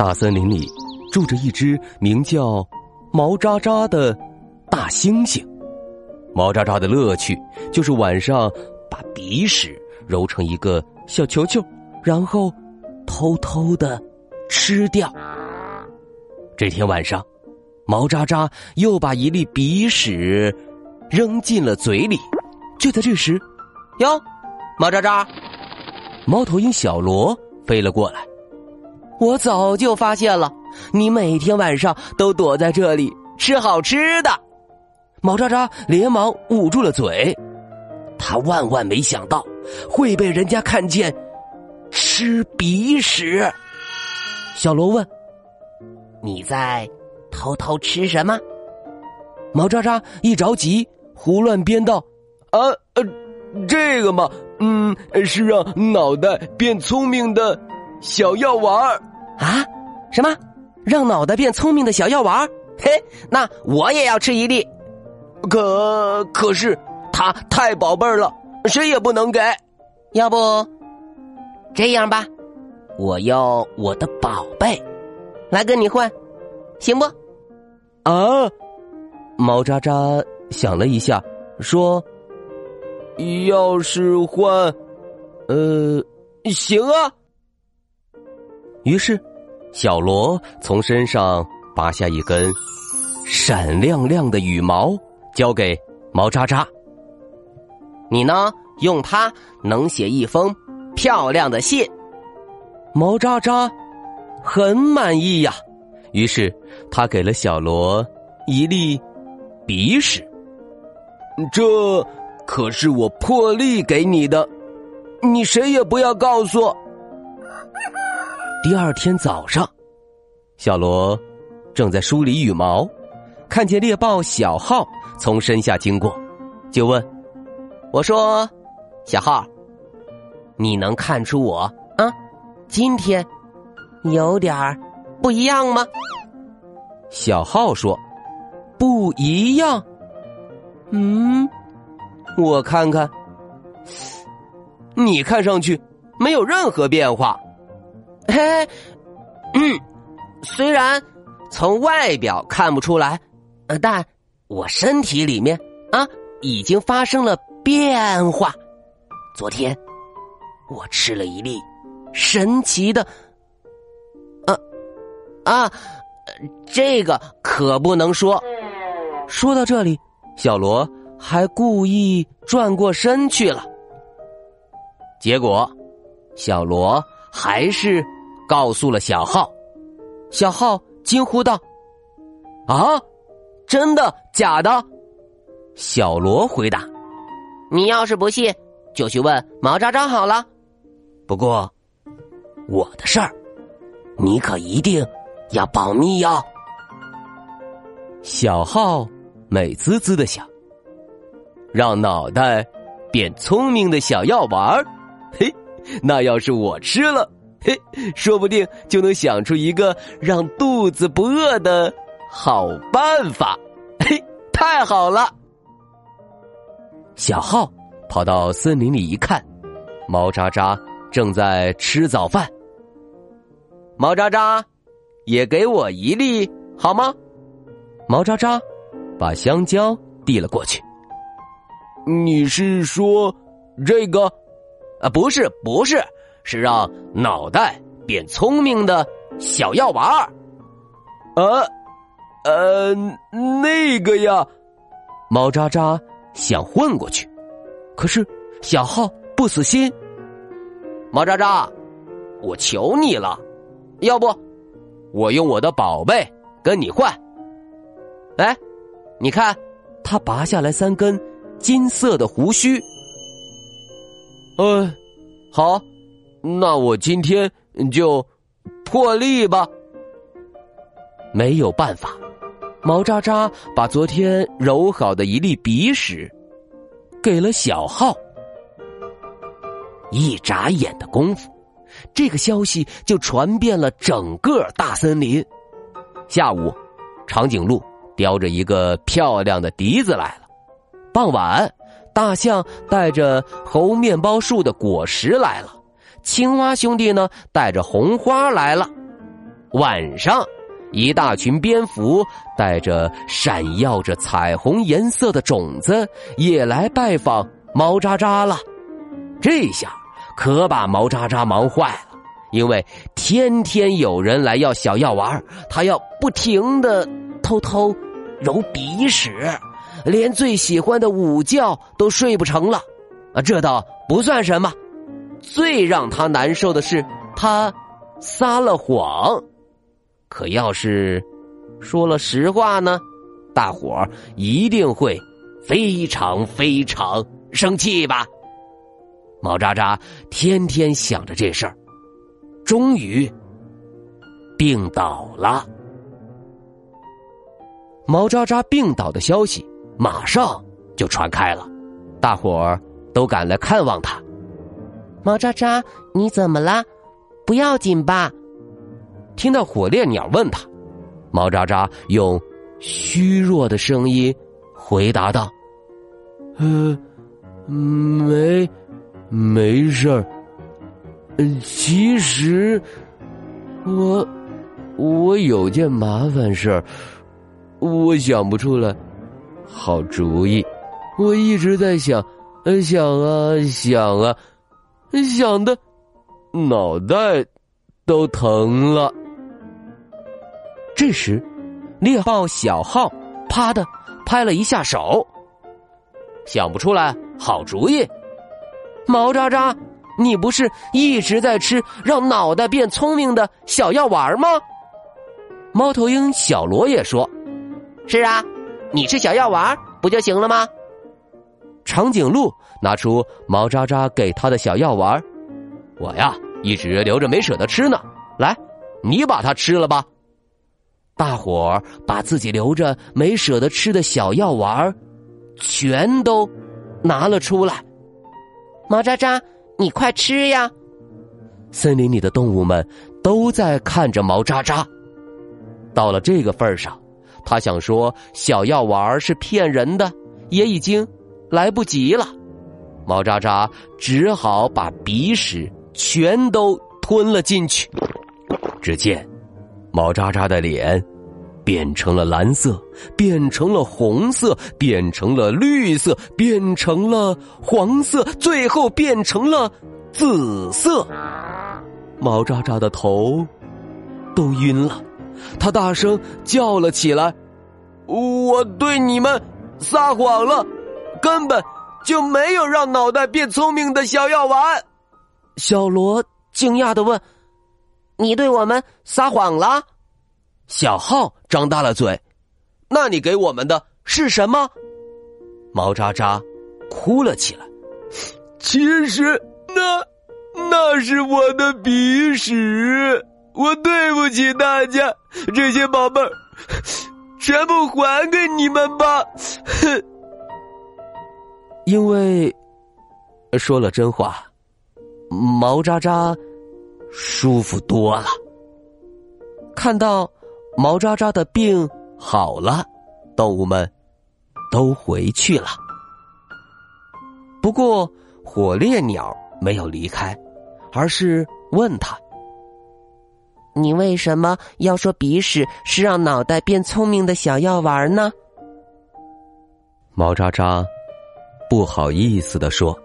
大森林里住着一只名叫毛渣渣的大猩猩。毛渣渣的乐趣就是晚上把鼻屎揉成一个小球球，然后偷偷的吃掉。这天晚上，毛渣渣又把一粒鼻屎扔进了嘴里。就在这时，哟，毛渣渣，猫头鹰小罗飞了过来。我早就发现了，你每天晚上都躲在这里吃好吃的。毛渣渣连忙捂住了嘴，他万万没想到会被人家看见吃鼻屎。小罗问：“你在偷偷吃什么？”毛渣渣一着急，胡乱编道：“啊呃，这个嘛，嗯，是让脑袋变聪明的小药丸儿。”啊，什么？让脑袋变聪明的小药丸？嘿，那我也要吃一粒。可可是它太宝贝儿了，谁也不能给。要不这样吧，我要我的宝贝来跟你换，行不？啊！毛渣渣想了一下，说：“要是换，呃，行啊。”于是。小罗从身上拔下一根闪亮亮的羽毛，交给毛渣渣。你呢？用它能写一封漂亮的信。毛渣渣很满意呀，于是他给了小罗一粒鼻屎。这可是我破例给你的，你谁也不要告诉。第二天早上，小罗正在梳理羽毛，看见猎豹小号从身下经过，就问：“我说，小号，你能看出我啊，今天有点不一样吗？”小号说：“不一样。”嗯，我看看，你看上去没有任何变化。嘿，嗯，虽然从外表看不出来，但我身体里面啊已经发生了变化。昨天我吃了一粒神奇的，啊啊，这个可不能说。说到这里，小罗还故意转过身去了。结果，小罗还是。告诉了小浩，小浩惊呼道：“啊，真的假的？”小罗回答：“你要是不信，就去问毛渣渣好了。不过，我的事儿，你可一定要保密哟。”小浩美滋滋的想：“让脑袋变聪明的小药丸儿，嘿，那要是我吃了。”嘿，说不定就能想出一个让肚子不饿的好办法。嘿，太好了！小浩跑到森林里一看，毛渣渣正在吃早饭。毛渣渣，也给我一粒好吗？毛渣渣把香蕉递了过去。你是说这个？啊，不是，不是。是让脑袋变聪明的小药丸儿，呃，呃，那个呀，猫渣渣想混过去，可是小浩不死心。猫渣渣，我求你了，要不我用我的宝贝跟你换？哎，你看，他拔下来三根金色的胡须。嗯，好，那我今天就破例吧。没有办法，毛渣渣把昨天揉好的一粒鼻屎给了小浩。一眨眼的功夫，这个消息就传遍了整个大森林。下午，长颈鹿叼着一个漂亮的笛子来了。傍晚。大象带着猴面包树的果实来了，青蛙兄弟呢带着红花来了。晚上，一大群蝙蝠带着闪耀着彩虹颜色的种子也来拜访毛渣渣了。这下可把毛渣渣忙坏了，因为天天有人来要小药丸，他要不停的偷偷揉鼻屎。连最喜欢的午觉都睡不成了，啊，这倒不算什么。最让他难受的是，他撒了谎。可要是说了实话呢，大伙儿一定会非常非常生气吧？毛渣渣天天想着这事儿，终于病倒了。毛渣渣病倒的消息。马上就传开了，大伙儿都赶来看望他。毛渣渣，你怎么了？不要紧吧？听到火烈鸟问他，毛渣渣用虚弱的声音回答道：“呃，没，没事儿。其实，我，我有件麻烦事儿，我想不出来。”好主意，我一直在想，想啊想啊，想的脑袋都疼了。这时，猎豹小号啪的拍了一下手，想不出来好主意。毛渣渣，你不是一直在吃让脑袋变聪明的小药丸吗？猫头鹰小罗也说：“是啊。”你吃小药丸不就行了吗？长颈鹿拿出毛渣渣给他的小药丸，我呀一直留着没舍得吃呢。来，你把它吃了吧。大伙儿把自己留着没舍得吃的小药丸全都拿了出来。毛渣渣，你快吃呀！森林里的动物们都在看着毛渣渣。到了这个份上。他想说小药丸是骗人的，也已经来不及了。毛渣渣只好把鼻屎全都吞了进去。只见毛渣渣的脸变成了蓝色，变成了红色，变成了绿色，变成了黄色，最后变成了紫色。毛渣渣的头都晕了。他大声叫了起来：“我对你们撒谎了，根本就没有让脑袋变聪明的小药丸。”小罗惊讶的问：“你对我们撒谎了？”小浩张大了嘴：“那你给我们的是什么？”毛渣渣哭了起来：“其实那那是我的鼻屎。”我对不起大家，这些宝贝儿，全部还给你们吧。哼，因为说了真话，毛渣渣舒服多了。看到毛渣渣的病好了，动物们都回去了。不过火烈鸟没有离开，而是问他。你为什么要说鼻屎是让脑袋变聪明的小药丸呢？毛渣渣不好意思的说：“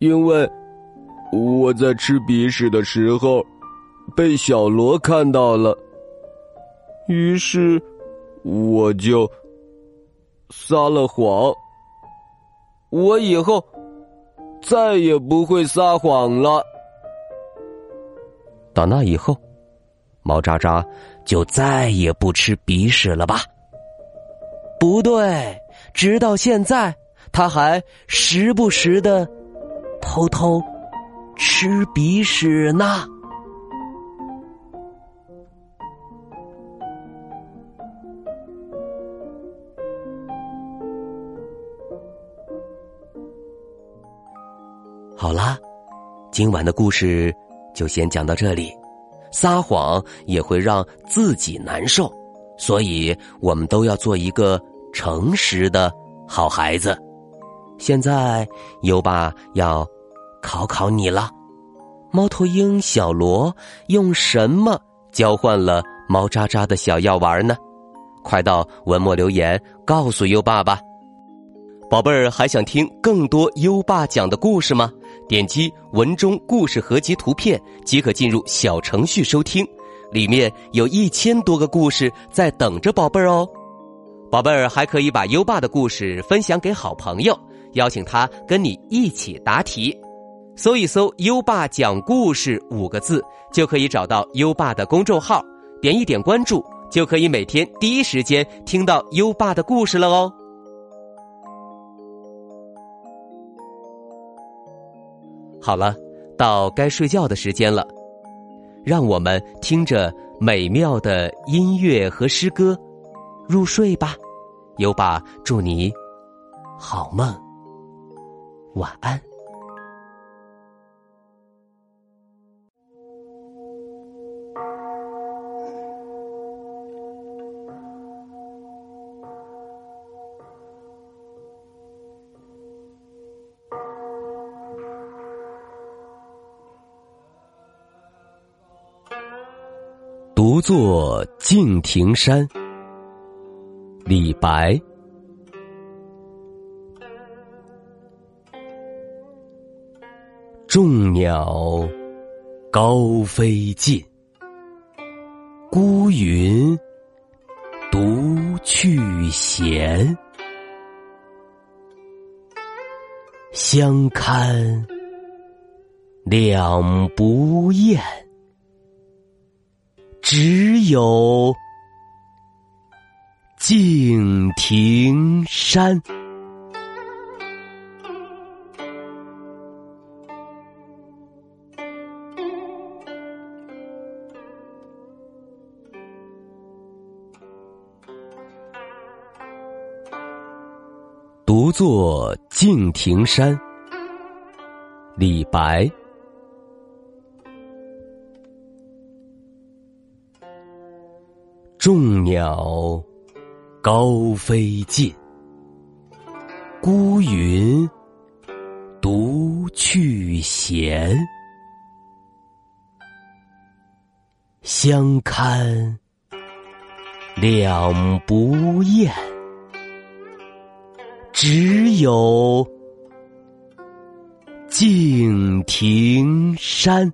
因为我在吃鼻屎的时候被小罗看到了，于是我就撒了谎。我以后再也不会撒谎了。”到那以后，毛渣渣就再也不吃鼻屎了吧？不对，直到现在，他还时不时的偷偷吃鼻屎呢。好啦，今晚的故事就先讲到这里。撒谎也会让自己难受，所以我们都要做一个诚实的好孩子。现在优爸要考考你了：猫头鹰小罗用什么交换了猫渣渣的小药丸呢？快到文末留言告诉优爸吧。宝贝儿，还想听更多优爸讲的故事吗？点击文中故事合集图片即可进入小程序收听，里面有一千多个故事在等着宝贝儿哦。宝贝儿还可以把优爸的故事分享给好朋友，邀请他跟你一起答题。搜一搜“优爸讲故事”五个字，就可以找到优爸的公众号，点一点关注，就可以每天第一时间听到优爸的故事了哦。好了，到该睡觉的时间了，让我们听着美妙的音乐和诗歌入睡吧。优爸祝你好梦，晚安。独坐敬亭山，李白。众鸟高飞尽，孤云独去闲。相看两不厌。只有敬亭山，独坐敬亭山。李白。众鸟高飞尽，孤云独去闲。相看两不厌，只有敬亭山。